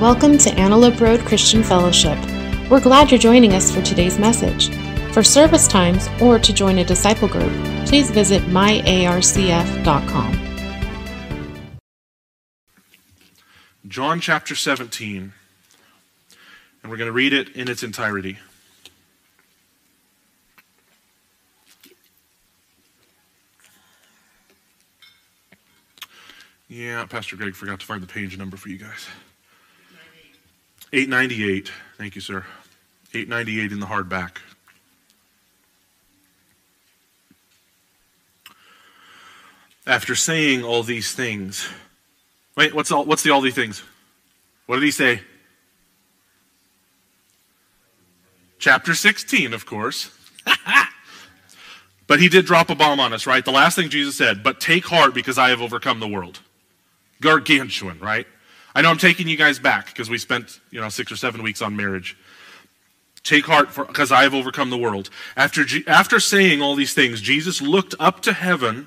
Welcome to Antelope Road Christian Fellowship. We're glad you're joining us for today's message. For service times or to join a disciple group, please visit myarcf.com. John chapter 17, and we're going to read it in its entirety. Yeah, Pastor Greg forgot to find the page number for you guys. 898. Thank you, sir. 898 in the hardback. After saying all these things, wait, what's all, what's the all these things? What did he say? Chapter 16, of course. but he did drop a bomb on us, right? The last thing Jesus said, but take heart because I have overcome the world. Gargantuan, right? I know I'm taking you guys back because we spent, you know, six or seven weeks on marriage. Take heart for because I have overcome the world. After, after saying all these things, Jesus looked up to heaven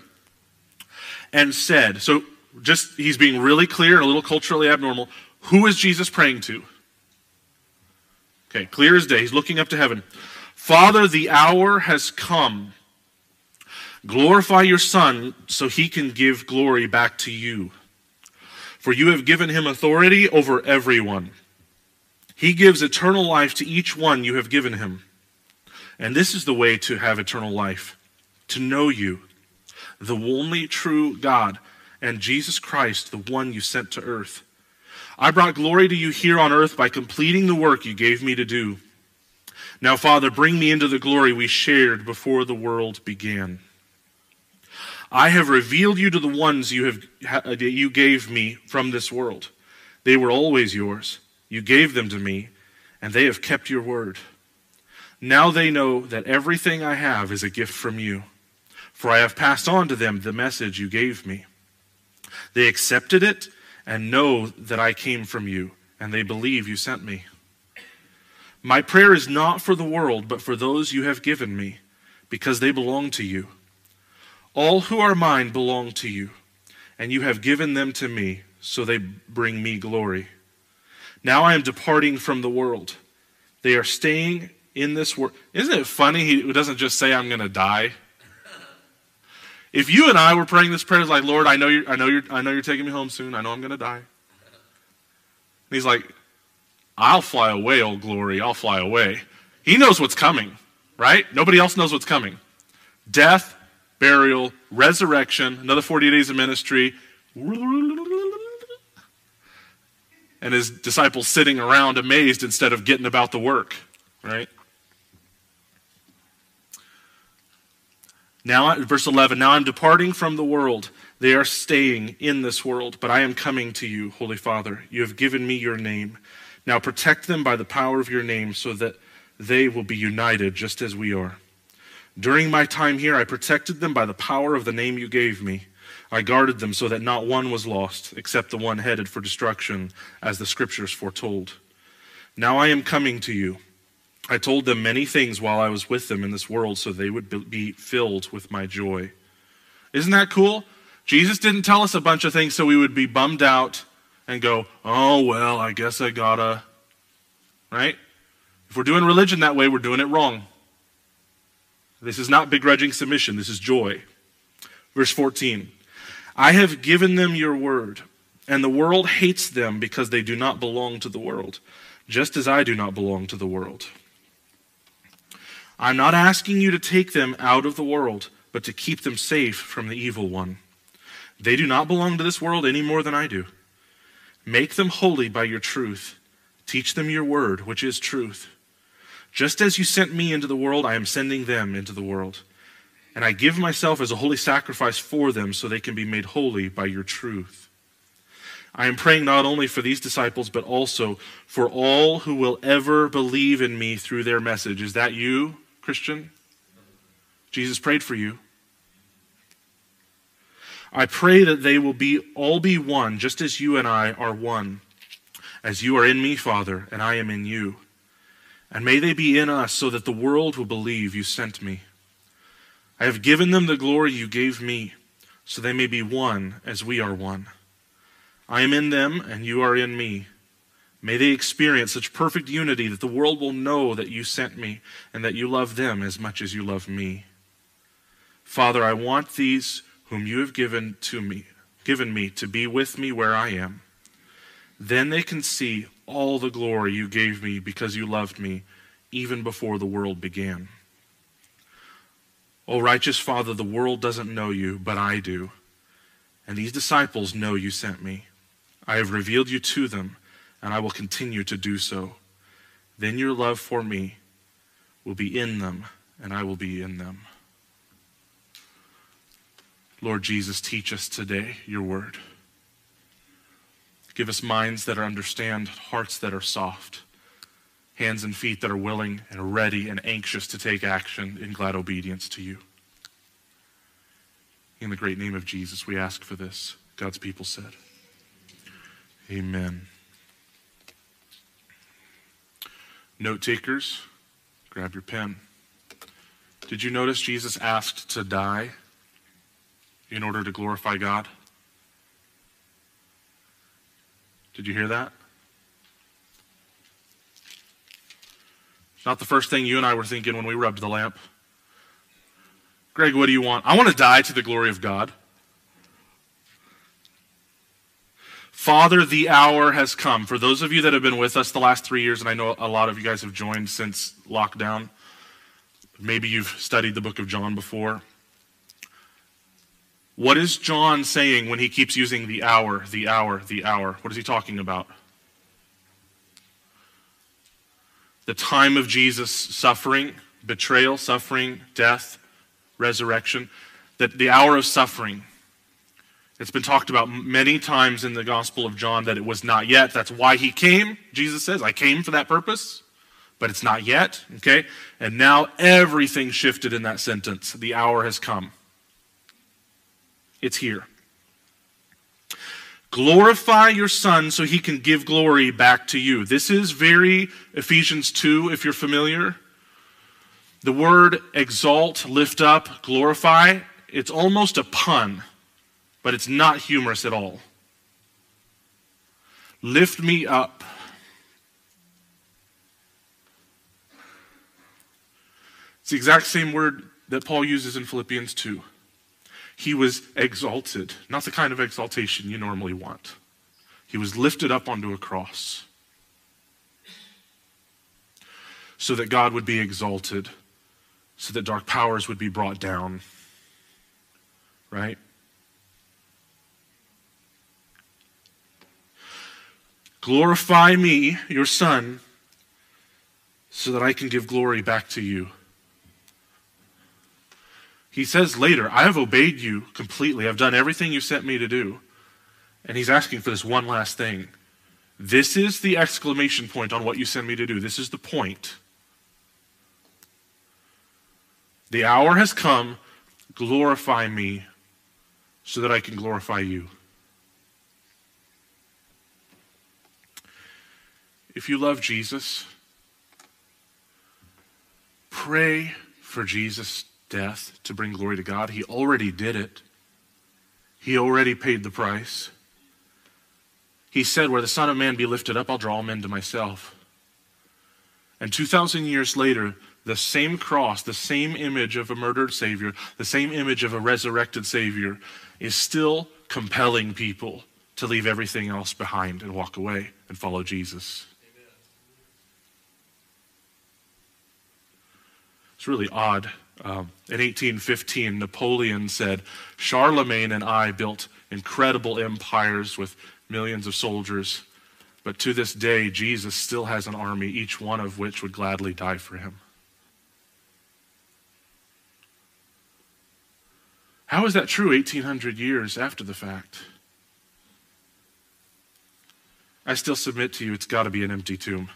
and said, so just, he's being really clear and a little culturally abnormal. Who is Jesus praying to? Okay, clear as day. He's looking up to heaven. Father, the hour has come. Glorify your Son so he can give glory back to you for you have given him authority over everyone. He gives eternal life to each one you have given him. And this is the way to have eternal life to know you, the only true God, and Jesus Christ, the one you sent to earth. I brought glory to you here on earth by completing the work you gave me to do. Now, Father, bring me into the glory we shared before the world began. I have revealed you to the ones you have uh, you gave me from this world. They were always yours. You gave them to me, and they have kept your word. Now they know that everything I have is a gift from you, for I have passed on to them the message you gave me. They accepted it and know that I came from you, and they believe you sent me. My prayer is not for the world, but for those you have given me, because they belong to you. All who are mine belong to you, and you have given them to me, so they bring me glory. Now I am departing from the world. They are staying in this world. Isn't it funny he doesn't just say, I'm going to die? If you and I were praying this prayer, like, Lord, I know you're, I know you're, I know you're taking me home soon. I know I'm going to die. And he's like, I'll fly away, old glory. I'll fly away. He knows what's coming, right? Nobody else knows what's coming. Death, burial, resurrection, another 40 days of ministry. And his disciples sitting around amazed instead of getting about the work, right? Now, verse 11, now I'm departing from the world. They are staying in this world, but I am coming to you, Holy Father. You have given me your name. Now protect them by the power of your name so that they will be united just as we are. During my time here, I protected them by the power of the name you gave me. I guarded them so that not one was lost, except the one headed for destruction, as the scriptures foretold. Now I am coming to you. I told them many things while I was with them in this world so they would be filled with my joy. Isn't that cool? Jesus didn't tell us a bunch of things so we would be bummed out and go, oh, well, I guess I gotta. Right? If we're doing religion that way, we're doing it wrong. This is not begrudging submission, this is joy. Verse 14 I have given them your word, and the world hates them because they do not belong to the world, just as I do not belong to the world. I'm not asking you to take them out of the world, but to keep them safe from the evil one. They do not belong to this world any more than I do. Make them holy by your truth. Teach them your word, which is truth. Just as you sent me into the world, I am sending them into the world. And I give myself as a holy sacrifice for them so they can be made holy by your truth. I am praying not only for these disciples, but also for all who will ever believe in me through their message. Is that you, Christian? Jesus prayed for you. I pray that they will be all be one, just as you and I are one, as you are in me, Father, and I am in you and may they be in us so that the world will believe you sent me. I have given them the glory you gave me, so they may be one as we are one. I am in them, and you are in me. May they experience such perfect unity that the world will know that you sent me and that you love them as much as you love me. Father, I want these whom you have given to me, given me to be with me where I am. Then they can see all the glory you gave me because you loved me even before the world began. O righteous Father, the world doesn't know you, but I do. And these disciples know you sent me. I have revealed you to them and I will continue to do so. Then your love for me will be in them, and I will be in them. Lord Jesus, teach us today your word. Give us minds that are understand, hearts that are soft, hands and feet that are willing and ready and anxious to take action in glad obedience to you. In the great name of Jesus, we ask for this. God's people said, Amen. Note takers, grab your pen. Did you notice Jesus asked to die in order to glorify God? Did you hear that? Not the first thing you and I were thinking when we rubbed the lamp. Greg, what do you want? I want to die to the glory of God. Father, the hour has come. For those of you that have been with us the last three years, and I know a lot of you guys have joined since lockdown, maybe you've studied the book of John before. What is John saying when he keeps using the hour, the hour, the hour? What is he talking about? The time of Jesus' suffering, betrayal, suffering, death, resurrection, that the hour of suffering. It's been talked about many times in the Gospel of John that it was not yet. That's why he came. Jesus says, I came for that purpose, but it's not yet. Okay? And now everything shifted in that sentence. The hour has come. It's here. Glorify your Son so he can give glory back to you. This is very Ephesians 2, if you're familiar. The word exalt, lift up, glorify, it's almost a pun but it's not humorous at all. Lift me up. It's the exact same word that Paul uses in Philippians 2. He was exalted, not the kind of exaltation you normally want. He was lifted up onto a cross so that God would be exalted, so that dark powers would be brought down. Right? Glorify me, your Son, so that I can give glory back to you. He says later, I have obeyed you completely. I've done everything you sent me to do. And he's asking for this one last thing. This is the exclamation point on what you send me to do. This is the point. The hour has come. Glorify me so that I can glorify you. If you love Jesus, pray for Jesus' death to bring glory to God. He already did it, He already paid the price. He said, Where the Son of Man be lifted up, I'll draw all men to myself. And 2,000 years later, the same cross, the same image of a murdered Savior, the same image of a resurrected Savior is still compelling people to leave everything else behind and walk away and follow Jesus. It's really odd. Um, in 1815, Napoleon said, Charlemagne and I built incredible empires with millions of soldiers, but to this day, Jesus still has an army, each one of which would gladly die for him. How is that true 1800 years after the fact? I still submit to you, it's got to be an empty tomb.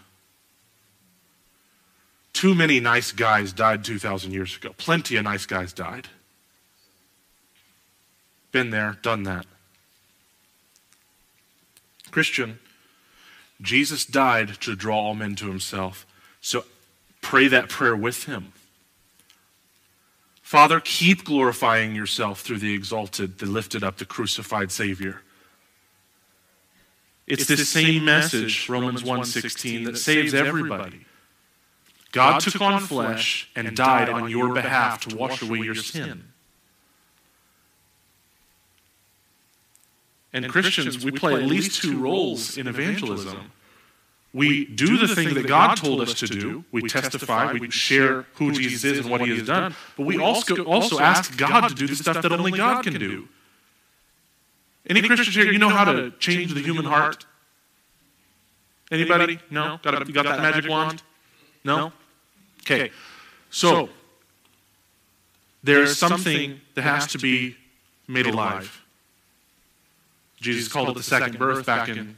Too many nice guys died 2,000 years ago. Plenty of nice guys died. Been there, done that. Christian, Jesus died to draw all men to himself. So pray that prayer with him. Father, keep glorifying yourself through the exalted, the lifted up, the crucified Savior. It's this same message, Romans 1:16, that saves everybody. God took on flesh and died on your behalf to wash away your sin. And Christians, we play at least two roles in evangelism. We do the thing that God told us to do. We testify, we share who Jesus is and what he has done. But we also, also ask God to do the stuff that only God can do. Any Christians here, you know how to change the human heart? Anybody? No? Got, a, got that magic wand? No? Okay. So, there is something that has to be made alive. Jesus called it the second birth back in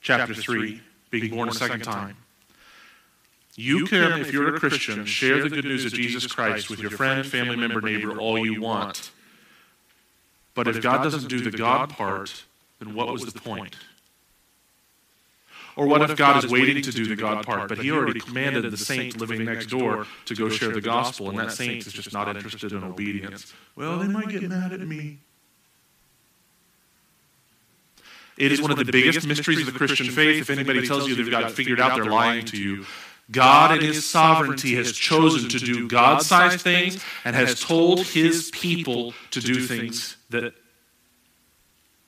chapter 3, being born a second time. You can, if you're a Christian, share the good news of Jesus Christ with your friend, family member, neighbor, all you want. But if God doesn't do the God part, then what was the point? Or what if God is waiting to do the God part, but He already commanded the saint living next door to go share the gospel, and that saint is just not interested in obedience? Well, they might get mad at me. It is one of the biggest mysteries of the Christian faith. If anybody tells you they've got it figured out, they're lying to you. God, in His sovereignty, has chosen to do God sized things and has told His people to do things that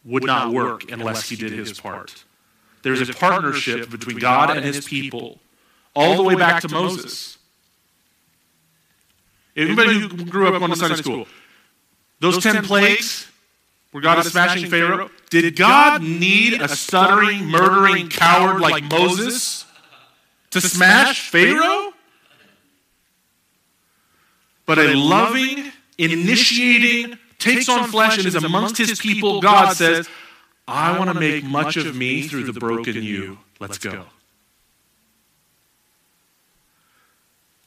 would not work unless He did His part. There's a partnership between God and His people, all the way back to Moses. Anybody who grew up going to Sunday school, those ten plagues, where God is smashing Pharaoh, did God need a stuttering, murdering coward like Moses to smash Pharaoh? But a loving, initiating, takes on flesh and is amongst his people, God says, I want to make much of me through the broken you. Let's go.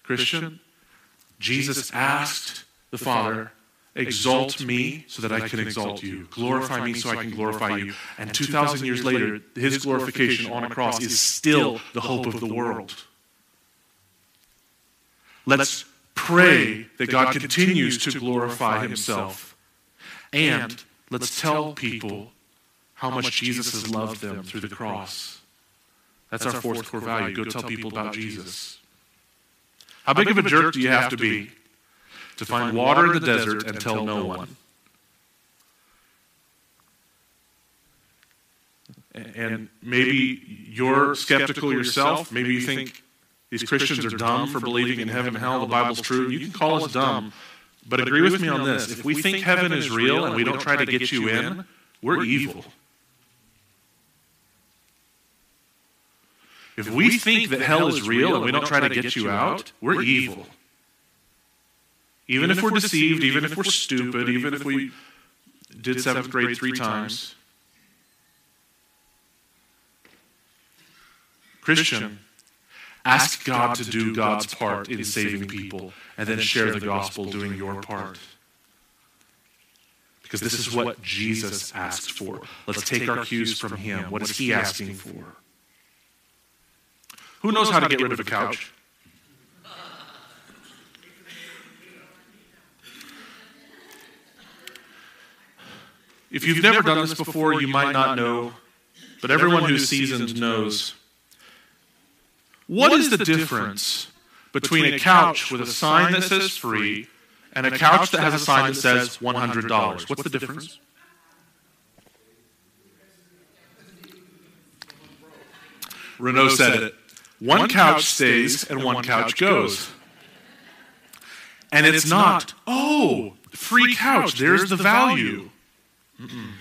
Christian, Jesus asked the Father, Exalt me so that I can exalt you. Glorify me so I can glorify you. And 2,000 years later, his glorification on a cross is still the hope of the world. Let's pray that God continues to glorify himself. And let's tell people how much Jesus has loved them through the cross. That's our fourth core value. Go tell people about Jesus. How big of a jerk do you have to be to find water in the desert and tell no one. And maybe you're skeptical yourself. Maybe you think these Christians are dumb for believing in heaven and hell. The Bible's true. You can call us dumb. But agree with me on this. If we think heaven is real and we don't try to get you in, we're evil. If we think that hell is real and we don't try to get you out, we're evil. Even if we're deceived, even if we're stupid, even if we did seventh grade three times. Christian, ask God to do God's part in saving people and then share the gospel doing your part. Because this is what Jesus asked for. Let's take our cues from him. What is he asking for? Who knows how to get rid of a couch? If you've never done this before, you might not know, but everyone who's seasoned knows. What is the difference between a couch with a sign that says free and a couch that has a sign that says $100? What's the difference? Renault said it. One couch stays and one couch goes. And it's not, oh, free couch, there's the value. Mm-mm.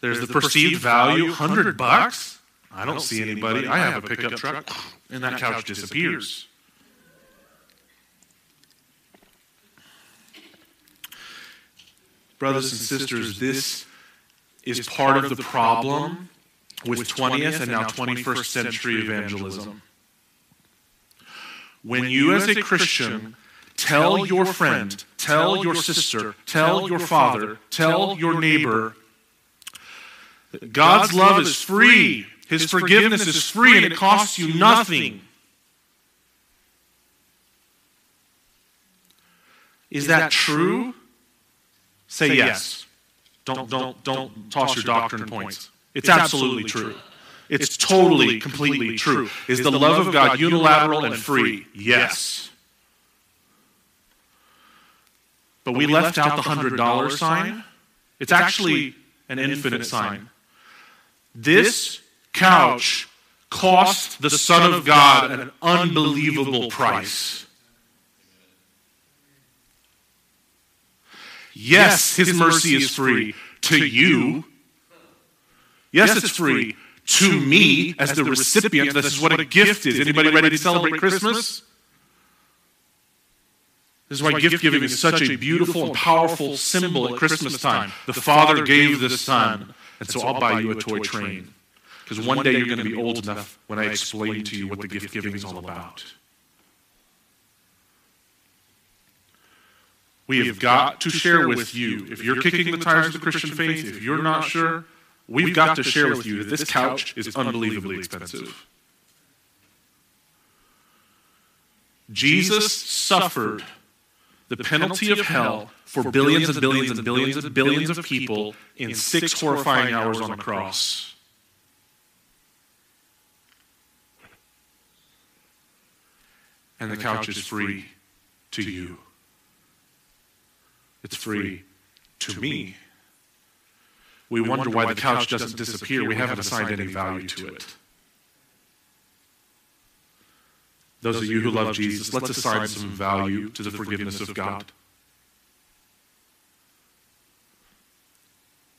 There's the perceived value, 100 bucks. I don't see anybody. I have a pickup truck, and that couch disappears. Brothers and sisters, this is part of the problem with 20th and now 21st century evangelism. When you, as a Christian, Tell your friend, tell your sister, tell your father, tell your neighbor. God's love is free. His forgiveness is free and it costs you nothing. Is that true? Say yes. Don't, don't, don't toss your doctrine points. It's absolutely true. It's totally, completely true. Is the love of God unilateral and free? Yes. But we left out the $100 sign. It's actually an infinite sign. This couch cost the Son of God an unbelievable price. Yes, His mercy is free to you. Yes, it's free to me as the recipient. This is what a gift is. Anybody ready to celebrate Christmas? This is why gift giving is such a beautiful and powerful symbol at Christmas time. The Father gave the Son, and so I'll buy you a toy train. Because one day you're going to be old enough when I explain to you what the gift giving is all about. We have got to share with you, if you're kicking the tires of the Christian faith, if you're not sure, we've got to share with you that this couch is unbelievably expensive. Jesus suffered the penalty of hell for billions and billions and billions and billions of people in six horrifying hours on a cross. And the couch is free to you. It's free to me. We wonder why the couch doesn't disappear. We haven't assigned any value to it. Those of you who love Jesus, let's assign some value to the forgiveness of God.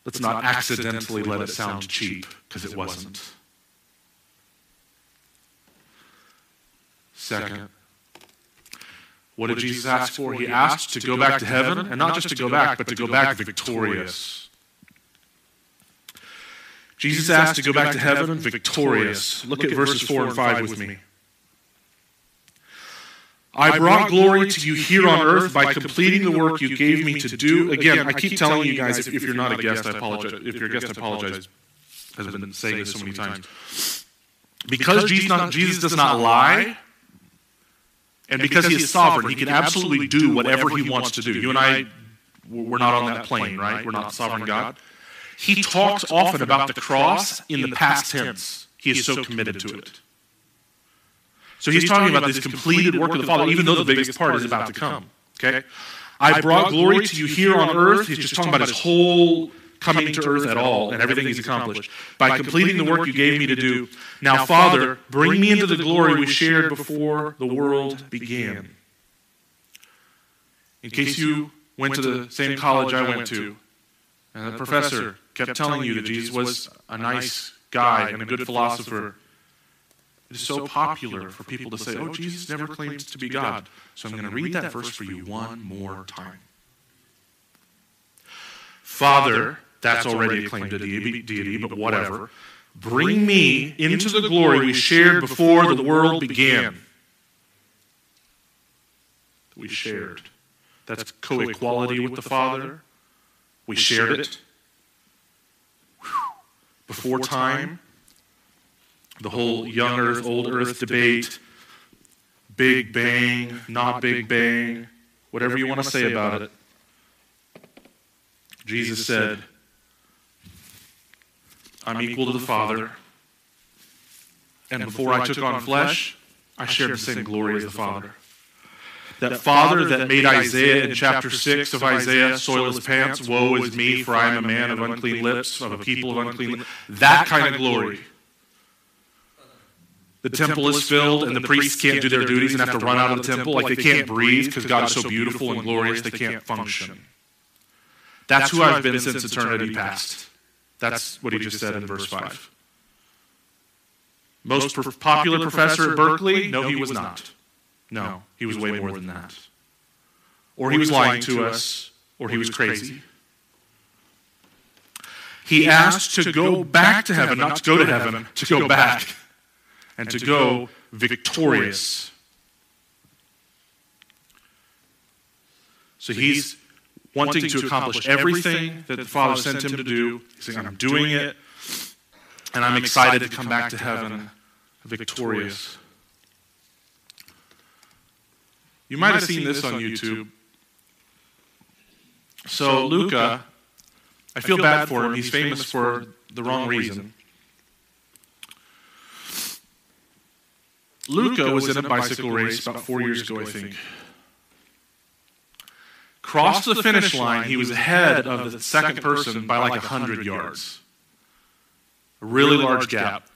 Let's not accidentally let it sound cheap, because it wasn't. Second, what did Jesus ask for? He asked to go back to heaven, and not just to go back, but to go back victorious. Jesus asked to go back to heaven victorious. Look at verses 4 and 5 with me. I brought glory to you here on earth by completing the work you gave me to do. Again, I keep telling you guys, if you're not a guest, I apologize. If you're a guest, I apologize. I've been saying this so many times. Because Jesus, not, Jesus does not lie, and because he is sovereign, he can absolutely do whatever he wants to do. You and I, we're not on that plane, right? We're not sovereign God. He talks often about the cross in the past tense. He is so committed to it. So he's talking about this completed work of the Father, even though the biggest part is about to come. Okay? I brought glory to you here on earth. He's just talking about his whole coming to earth at all and everything he's accomplished by completing the work you gave me to do. Now, Father, bring me into the glory we shared before the world began. In case you went to the same college I went to, and the uh, professor kept telling you that Jesus was a nice guy and a good philosopher, it is so popular for people to say, oh, oh Jesus never claimed to be God. So I'm going to read that verse for you one more time. Father, that's already a claim to deity, but whatever. Bring me into the glory we shared before the world began. We shared. That's co equality with the Father. We shared it. Before time, the whole young earth, old earth debate, Big Bang, not Big Bang, whatever you want to say about it. Jesus said, I'm equal to the Father. And before I took on flesh, I shared the same glory as the Father. That Father that made Isaiah in chapter 6 of Isaiah soil his pants, woe is me, for I am a man of unclean lips, of a people of unclean lips. That kind of glory. The temple is filled, and the priests can't do their duties and have to run out of the temple. Like they can't breathe because God is so beautiful and glorious, they can't function. That's who I've been since eternity past. That's what he just said in verse 5. Most popular professor at Berkeley? No, he was not. No, he was way more than that. Or he was lying to us, or he was crazy. He asked to go back to heaven, not to go to heaven, to go back, and to go victorious. So he's wanting to accomplish everything that the Father sent him to do. He's saying, I'm doing it, and I'm excited to come back to heaven victorious. You might have seen this on YouTube. So, Luca, I feel bad for him. He's famous for the wrong reason. Luca was in a bicycle race about four years ago, I think. Crossed the finish line, he was ahead of the second person by like 100 yards. A really large gap.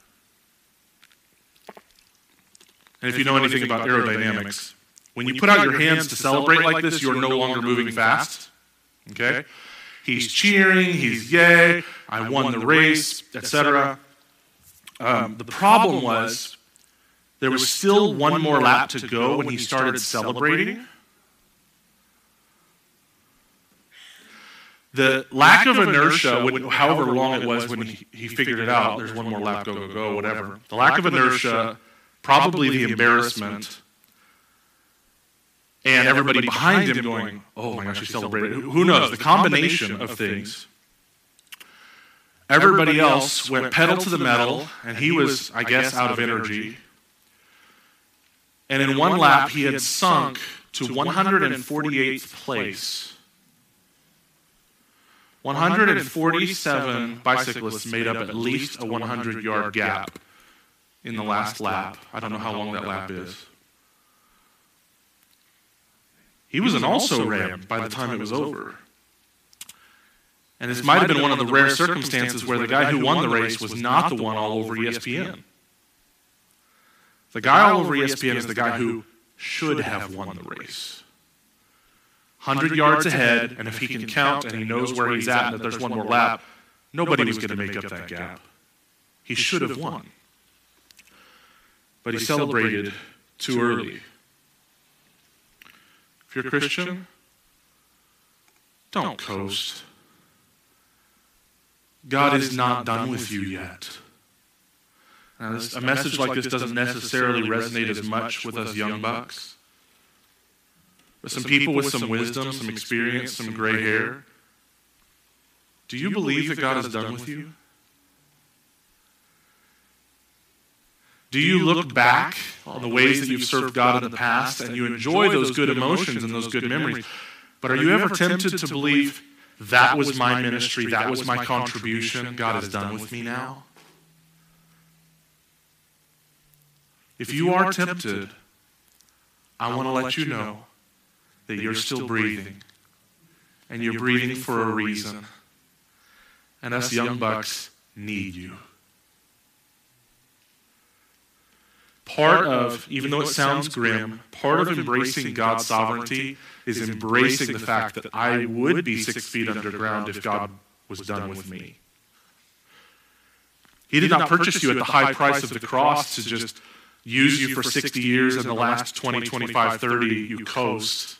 And if you know anything about aerodynamics, when you put out your hands to celebrate like this, you're no longer moving fast. Okay? He's cheering, he's yay, I won the race, etc. Um, the problem was there was still one more lap to go when he started celebrating. The lack of inertia, however long it was when he, he figured it out, there's one more lap, go, go, go, whatever. The lack of inertia, probably the embarrassment, and everybody behind him going, oh, oh my gosh, he celebrated. Who knows? The combination of things. Everybody else went pedal to the metal, and he was, I guess, out of energy. And in one lap, he had sunk to 148th place. 147 bicyclists made up at least a 100 yard gap in the last lap. I don't know how long that lap is. He was an also ran by the time it was over. And this might have been one of the rare circumstances where the guy who won the race was not the one all over ESPN. The guy all over ESPN is the guy who should have won the race. 100 yards ahead, and if he can count and he knows where he's at and that there's one more lap, nobody was going to make up that gap. He should have won. But he celebrated too early. If you're a Christian, don't coast. God is not done with you yet. Now, this, a message like this doesn't necessarily resonate as much with us young bucks. But some people with some wisdom, some experience, some gray hair. Do you believe that God is done with you? Do you look back on the ways that you've served God in the past and you enjoy those good emotions and those good memories? But are you ever tempted to believe that was my ministry, that was my contribution, God is done with me now? If you are tempted, I want to let you know that you're still breathing. And you're breathing for a reason. And us young bucks need you. Part of, even though it sounds grim, part of embracing God's sovereignty is embracing the fact that I would be six feet underground if God was done with me. He did not purchase you at the high price of the cross to just use you for 60 years and the last 20, 25, 30 you coast.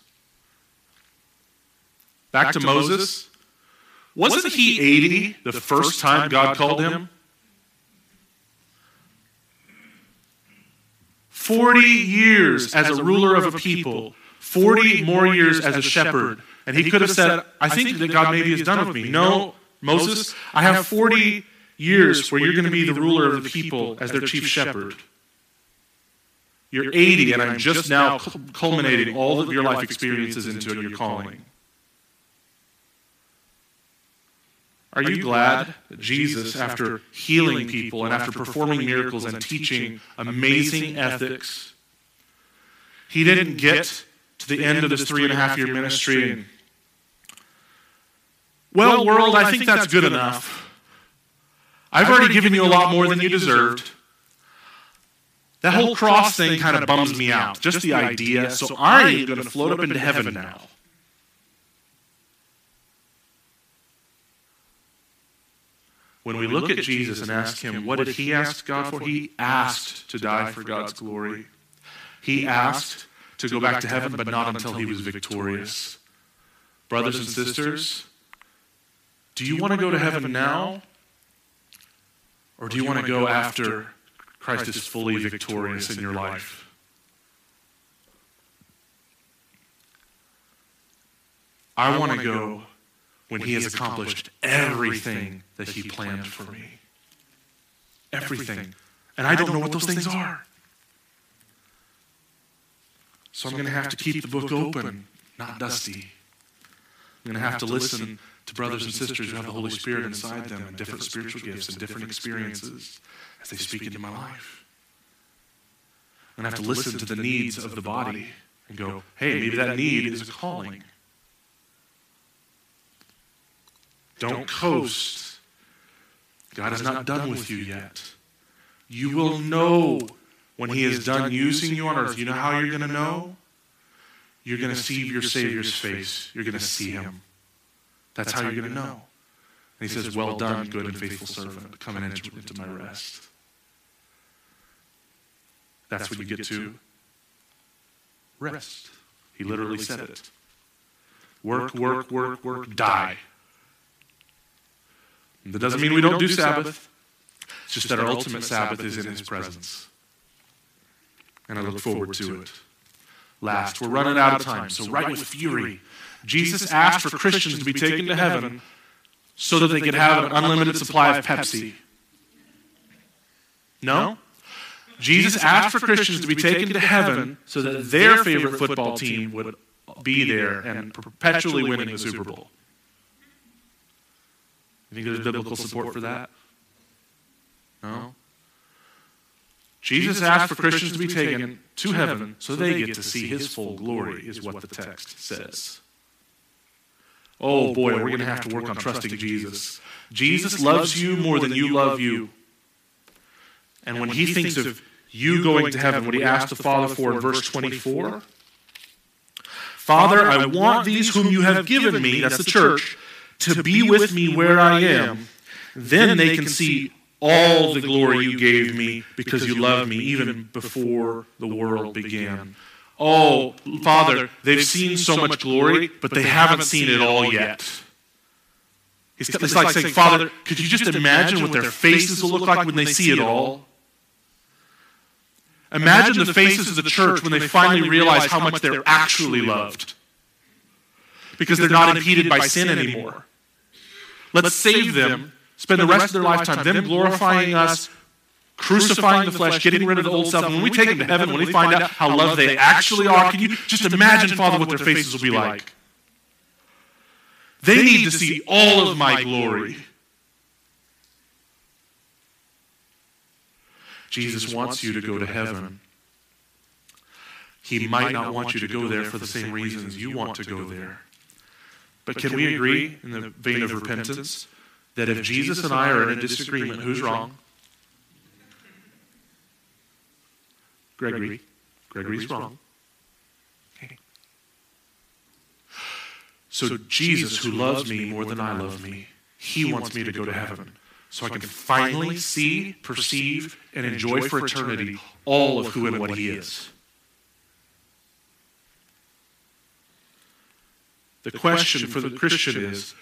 Back, to, Moses. Wasn't he 80 the first time God called him? 40 years as a ruler of a people, 40 more years as a shepherd. And he could have said, I think that God maybe is done with me. No, Moses, I have 40 years where you're going to be the ruler of the people as their chief shepherd. You're 80, and I'm just now culminating all of your life experiences into your calling. Are you glad that Jesus, after healing people and after performing miracles and teaching amazing ethics, he didn't get to the end of his three and a half year ministry and, well, world, I think that's good enough. I've already given you a lot more than you deserved. That whole cross thing kind of bums me out. Just the idea. So I am going to float up into heaven now. When we look at Jesus and ask him, what did he ask God for? He asked to die for God's glory. He asked to go back to heaven, but not until he was victorious. Brothers and sisters, do you want to go to heaven now? Or do you want to go after Christ is fully victorious in your life? I want to go when he has accomplished everything that he planned for me. Everything. And I don't know what those things are. So I'm going to have to keep the book open, not dusty. I'm going to have to listen to brothers and sisters who have the Holy Spirit inside them and different spiritual gifts and different experiences as they speak into my life. I'm going to have to listen to the needs of the body and go, hey, maybe that need is a calling. Don't coast. God is not done with you yet. You will know when He is done using you on earth. You know how you're going to know? You're going to see your Savior's face. You're going to see Him. That's how you're going to know. And He says, Well done, good and faithful servant. Come and enter into my rest. That's what you get to rest. He literally said it. Work, work, work, work, die. That doesn't mean we don't do Sabbath. It's just that our ultimate Sabbath is in His presence. And I look forward to it. Last, we're running out of time, so write with fury. Jesus asked for Christians to be taken to heaven so that they could have an unlimited supply of Pepsi. No? Jesus asked for Christians to be taken to heaven so that their favorite football team would be there and perpetually winning the Super Bowl. You think there's biblical support for that? No? Jesus asked for Christians to be taken to heaven so they get to see his full glory, is what the text says. Oh boy, oh, we're going to have to work on trusting Jesus. Jesus loves you more than you love you. And when he thinks of you going to heaven, what he asked the Father for in verse 24 Father, I want these whom you have given me, that's the church, to be with me where I am. Then they can see all the glory you gave me because you loved me even before the world began. Oh, oh, Father, they've seen so much glory, but they haven't seen it all yet. It's like saying, Father, could you just imagine what their faces will look like when they see it all? Imagine the faces of the church when they finally realize how much they're actually loved. Because they're not impeded by sin anymore. Let's save them, spend the rest of their lifetime, them glorifying us, crucifying the flesh, getting rid of the old self. And when we take them to heaven, when we find out how loved they actually are, can you just imagine, Father, what their faces will be like? They need to see all of my glory. Jesus wants you to go to heaven. He might not want you to go there for the same reasons you want to go there. But can we agree, in the vein of repentance, that if Jesus and I are in a disagreement, who's wrong? Gregory. Gregory's wrong. Okay. So Jesus, who loves me more than I love me, he wants me to go to heaven so I can finally see, perceive, and enjoy for eternity all of who and what He is. The question for the Christian is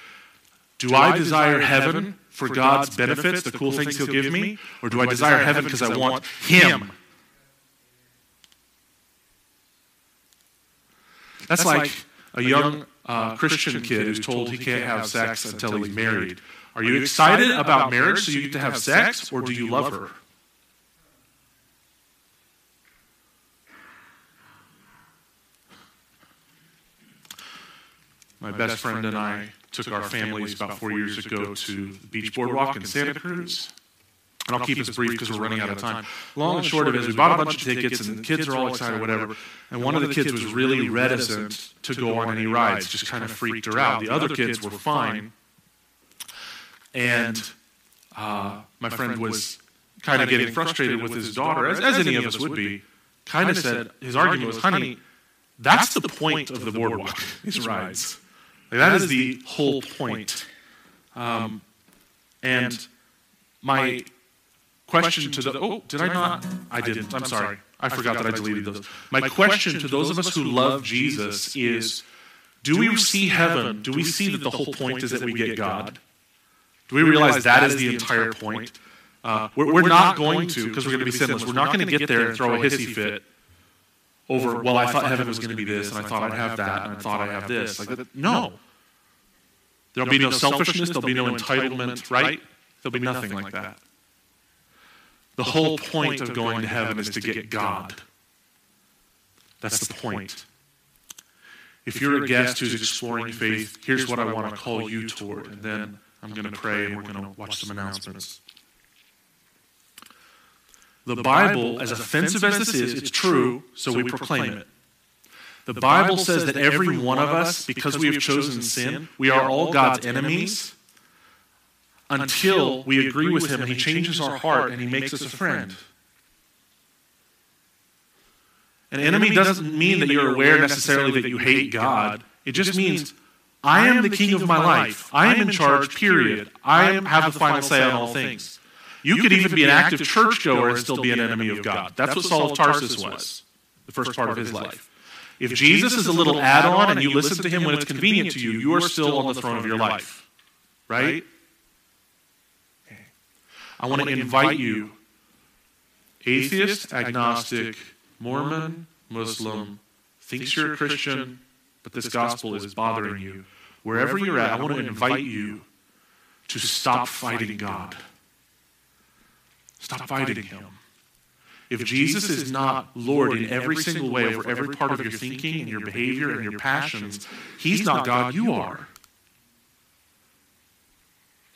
Do I desire heaven for God's benefits, the cool things He'll give me, or do I desire heaven because I want Him? That's like a young uh, Christian kid who's told he can't have sex until he's married. Are you excited about marriage so you get to have sex, or do you love her? My best friend and I took our families about four years ago to the beach boardwalk in Santa Cruz. And I'll keep this brief because we're running out of time. Long and short of it is we bought a bunch of tickets and the kids are all excited, whatever. And one of the kids was really reticent to go on any rides, just kind of freaked her out. The other kids were fine. And uh, my friend was kind of getting frustrated with his daughter, as, as any of us would be. Kind of said, his argument was, honey, that's the point of the boardwalk, these rides. Like, that is the whole point. Um, and my question to the, oh, did I not? I didn't. I'm sorry. I forgot that I deleted those. My question to those of us who love Jesus is do we see heaven? Do we see that the whole point is that we get God? Do we realize that is the entire point? Uh, we're, we're, not going to, because we're going to be sinless, we're not going to get there and throw a hissy fit over, well, I thought heaven was going to be this, and I thought I'd have that, and I thought I'd have this. Like. No. There'll be no selfishness, there'll be no entitlement, right? There'll be nothing like that. The whole point of going to heaven is to get God. That's the point. If you're a guest who's exploring faith, here's what I want to call you toward. And then I'm going to pray and we're going to watch some announcements. The Bible, as offensive as this is, it's true, so we proclaim it. The Bible says that every one of us, because we have chosen sin, we are all God's enemies until we agree with Him and He changes our heart and He makes us a friend. An enemy doesn't mean that you're aware necessarily that you hate God. It just means I am the king of my life. I am in charge, period. I have the final say on all things. You could even be an active churchgoer and still be an enemy of God. That's what Saul of Tarsus was, the first part of his life. If Jesus is a little add on and you listen to him when it's convenient to you, you are still on the throne of your life. Right? I want to invite you, atheist, agnostic, Mormon, Muslim, thinks you're a Christian, but this gospel is bothering you. Wherever you're at, I want to invite you to stop fighting God. Stop fighting Him. If Jesus is not Lord in every single way over every part of your thinking and your behavior and your passions, He's not God, you are.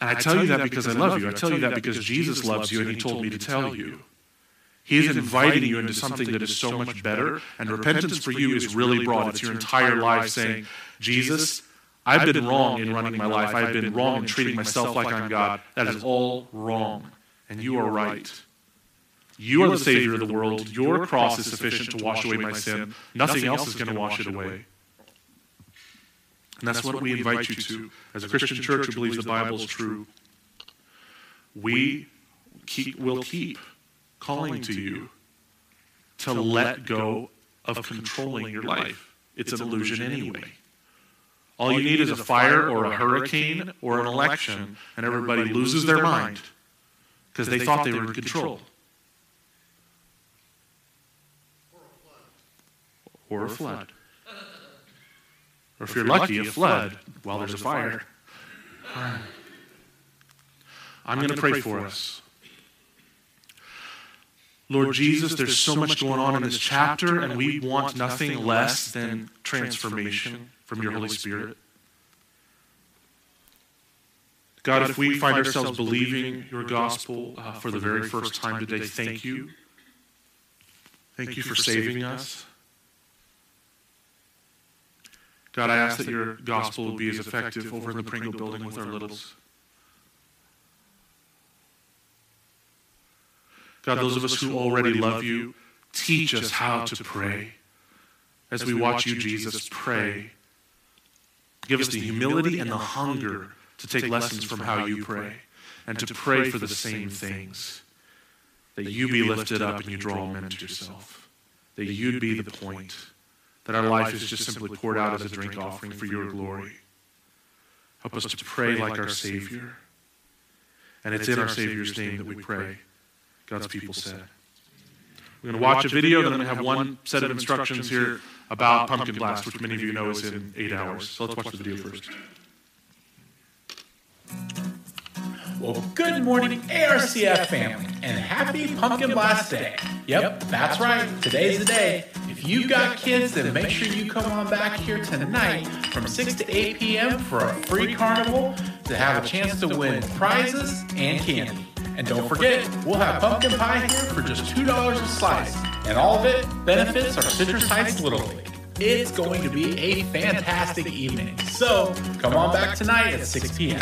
And I tell you that because I love you. I tell you that because Jesus loves you and He told me to tell you. He is inviting you into something that is so much better, and repentance for you is really broad. It's your entire life saying, Jesus, I've been wrong in running my life. I've been wrong in treating myself like I'm God. That is all wrong, and you are right. You are the Savior of the world. Your cross is sufficient to wash away my sin. Nothing else is going to wash it away. And that's what we invite you to as a Christian church who believes the Bible is true. We keep, will keep calling to you to let go of controlling your life. It's an illusion anyway. All you need is a fire or a hurricane or an election, and everybody loses their mind because they thought they were in control. Or a flood. Or if you're lucky, a flood while there's a fire. I'm going to pray for us. Lord Jesus, there's so much going on in this chapter, and we want nothing less than transformation from your Holy Spirit. God, if we find ourselves believing your gospel uh, for the very first time today, thank you. Thank you for saving us. God, I ask that your gospel will be as effective over in the Pringle building with our littles. God, those of us who already love you, teach us how to pray. As we watch you, Jesus, pray. Give us the humility and the hunger to take lessons from how you pray and to pray for the same things. That you be lifted up and you draw men to yourself. That you'd be the point. That our life is just simply poured out as a drink offering for your glory. Help us to pray like our Savior. And it's in our Savior's name that we pray. God's people said. We're going to watch a video, then I'm going to have one set of instructions here about Pumpkin Blast, which many of you know is in eight hours. So let's watch the video first. Well, good morning, ARCF family, and happy Pumpkin Blast Day. Yep, that's right, today's the day. If you've got kids, then make sure you come on back here tonight from 6 to 8 p.m. for a free carnival to have a chance to win prizes and candy. And don't forget, we'll have pumpkin pie here for just $2 a slice. And all of it benefits our Citrus Heights Little League. It's going to be a fantastic evening. So come on back tonight at 6 p.m.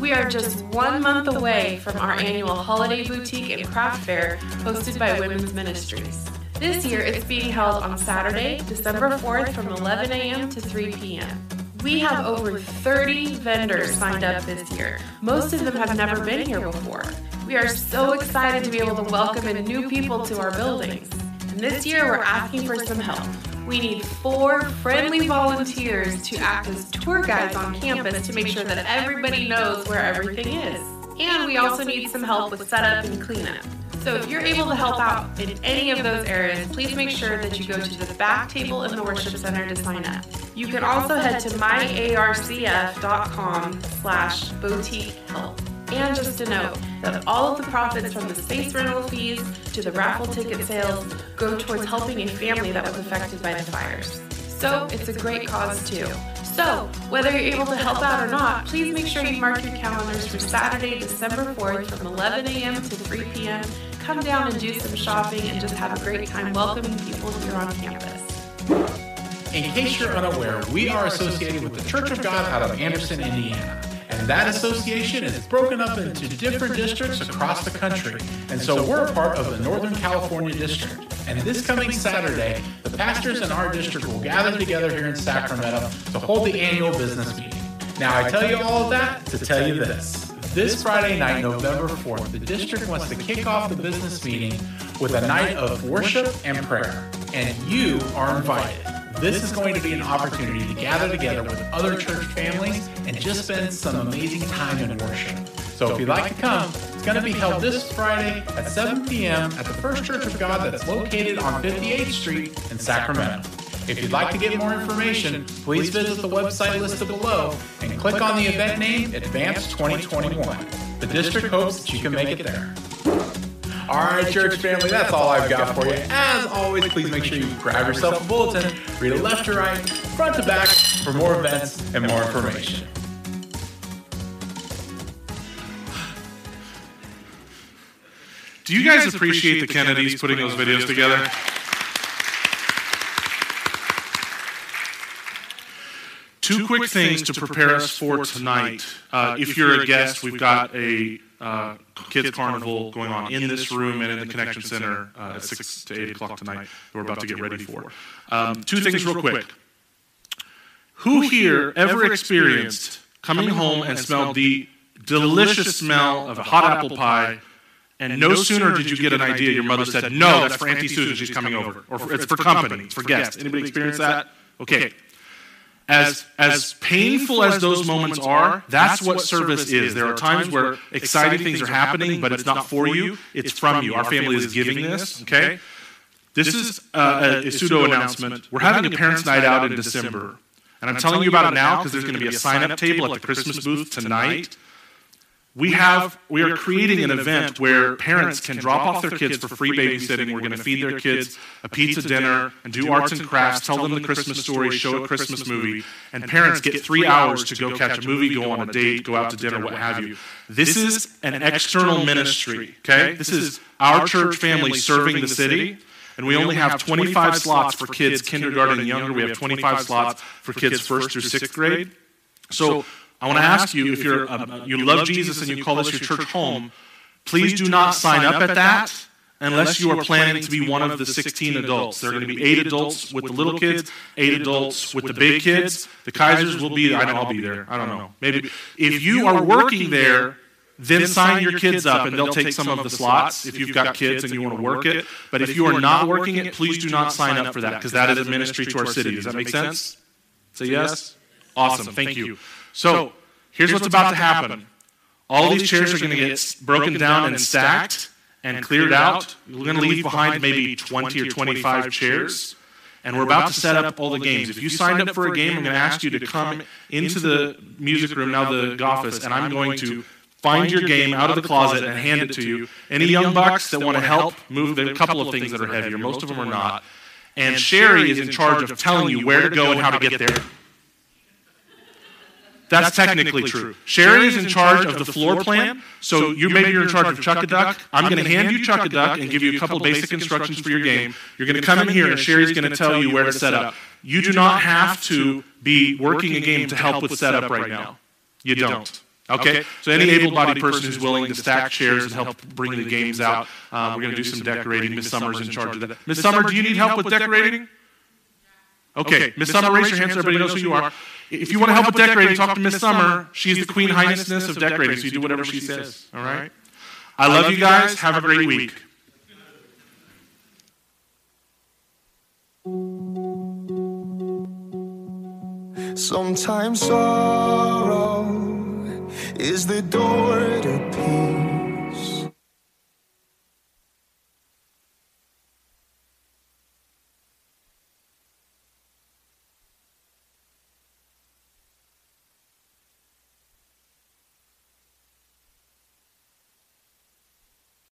We are just one month away from our annual Holiday Boutique and Craft Fair hosted by Women's Ministries. This year it's being held on Saturday, December 4th from 11 a.m. to 3 p.m. We have over 30 vendors signed up this year. Most of them have never been here before. We are so excited to be able to welcome in new people to our buildings. And this year we're asking for some help. We need four friendly volunteers to act as tour guides on campus to make sure that everybody knows where everything is. And we also need some help with setup and cleanup. So if you're able to help out in any of those areas, please make sure that you go to the back table in the worship center to sign up. You can also head to myarcf.com slash boutique help. And just a note that all of the profits from the space rental fees to the raffle ticket sales go towards helping a family that was affected by the fires. So it's a great cause too. So, whether you're able to help out or not, please make sure you mark your calendars for Saturday, December 4th from 11 a.m. to 3 p.m. Come down and do some shopping and just have a great time welcoming people here on campus. In case you're unaware, we are associated with the Church of God out of Anderson, Indiana. That association is broken up into different districts across the country. And so we're a part of the Northern California District. And this coming Saturday, the pastors in our district will gather together here in Sacramento to hold the annual business meeting. Now, I tell you all of that to tell you this. This Friday night, November 4th, the district wants to kick off the business meeting with a night of worship and prayer. And you are invited. This is going to be an opportunity to gather together with other church families and just spend some amazing time in worship. So if you'd like to come, it's going to be held this Friday at 7 p.m. at the First Church of God that's located on 58th Street in Sacramento. If you'd like to get more information, please visit the website listed below and click on the event name Advance 2021. The district hopes that you can make it there. All right, church family, that's all I've got for you. As always, please make sure you grab yourself a bulletin, read it left to right, front to back for more events and more information. Do you guys appreciate the Kennedys putting those videos together? Two quick things to prepare us for tonight. Uh, if you're a guest, we've got a uh, kids carnival going on in this room and in the connection center uh, at 6 to 8 o'clock tonight that we're about to get ready for. Um, two things, real quick. Who here ever experienced coming home and smelled the delicious smell of a hot apple pie? And no sooner did you get an idea, your mother said, No, that's for Auntie Susan, she's coming over. Or for, it's for company, it's for guests. Anybody experience that? Okay. As, as painful as those moments are, that's what service is. There are times where exciting things are happening, but it's not for you, it's from you. Our family is giving this, okay? This is uh, a, a pseudo announcement. We're having a parents' night out in December. And I'm telling you about it now because there's going to be a sign up table at the Christmas booth tonight. We have we are creating an event where parents can drop off their kids for free babysitting. We're going to feed their kids a pizza dinner and do arts and crafts, tell them the Christmas story, show a Christmas movie, and parents get three hours to go catch a movie, go on a date, go out to dinner, what have you. This is an external ministry, okay? This is our church family serving the city. And we only have 25 slots for kids kindergarten and younger. We have 25 slots for kids first through sixth grade. So I want to ask you if you're um, you love Jesus and you call this your church home, please do not sign up at that unless you are planning to be one of the 16 adults. There are going to be eight adults with the little kids, eight adults with the big kids. The Kaisers will be there. I know I'll be there. I don't know. Maybe if you are working there, then sign your kids up and they'll take some of the slots if you've got kids and you want to work it. But if you are not working it, please do not sign up for that because that is a ministry to our city. Does that make sense? Say yes? Awesome. Thank you. So, here's what's about to happen. All these chairs are going to get broken down and stacked and cleared out. We're going to leave behind maybe 20 or 25 chairs. And we're about to set up all the games. If you signed up for a game, I'm going to ask you to come into the music room, now the office, and I'm going to find your game out of the closet and hand it to you. Any young bucks that want to help move, there are a couple of things that are heavier. Most of them are not. And Sherry is in charge of telling you where to go and how to get there. That's technically true. Sherry is in charge of the floor plan, so you maybe you're in charge of Chuck a Duck. I'm going to hand you Chuck a Duck and give you a couple basic instructions for your game. You're going to come in here and Sherry's going to tell you where to set up. You do not have to be working a game to help with setup right now. You don't. Okay? So any able-bodied person who's willing to stack chairs and help bring the games out, um, we're going to do some decorating. Miss Summer's in charge of that. Miss Summer, do you need help with decorating? Okay, Miss Summer, raise your hand so everybody knows who you are. If you want to help with decorating, talk to Miss Summer. She's the queen highnessness of decorating, so you do whatever she says. All right? I love you guys. Have a great week. Sometimes sorrow is the door to peace.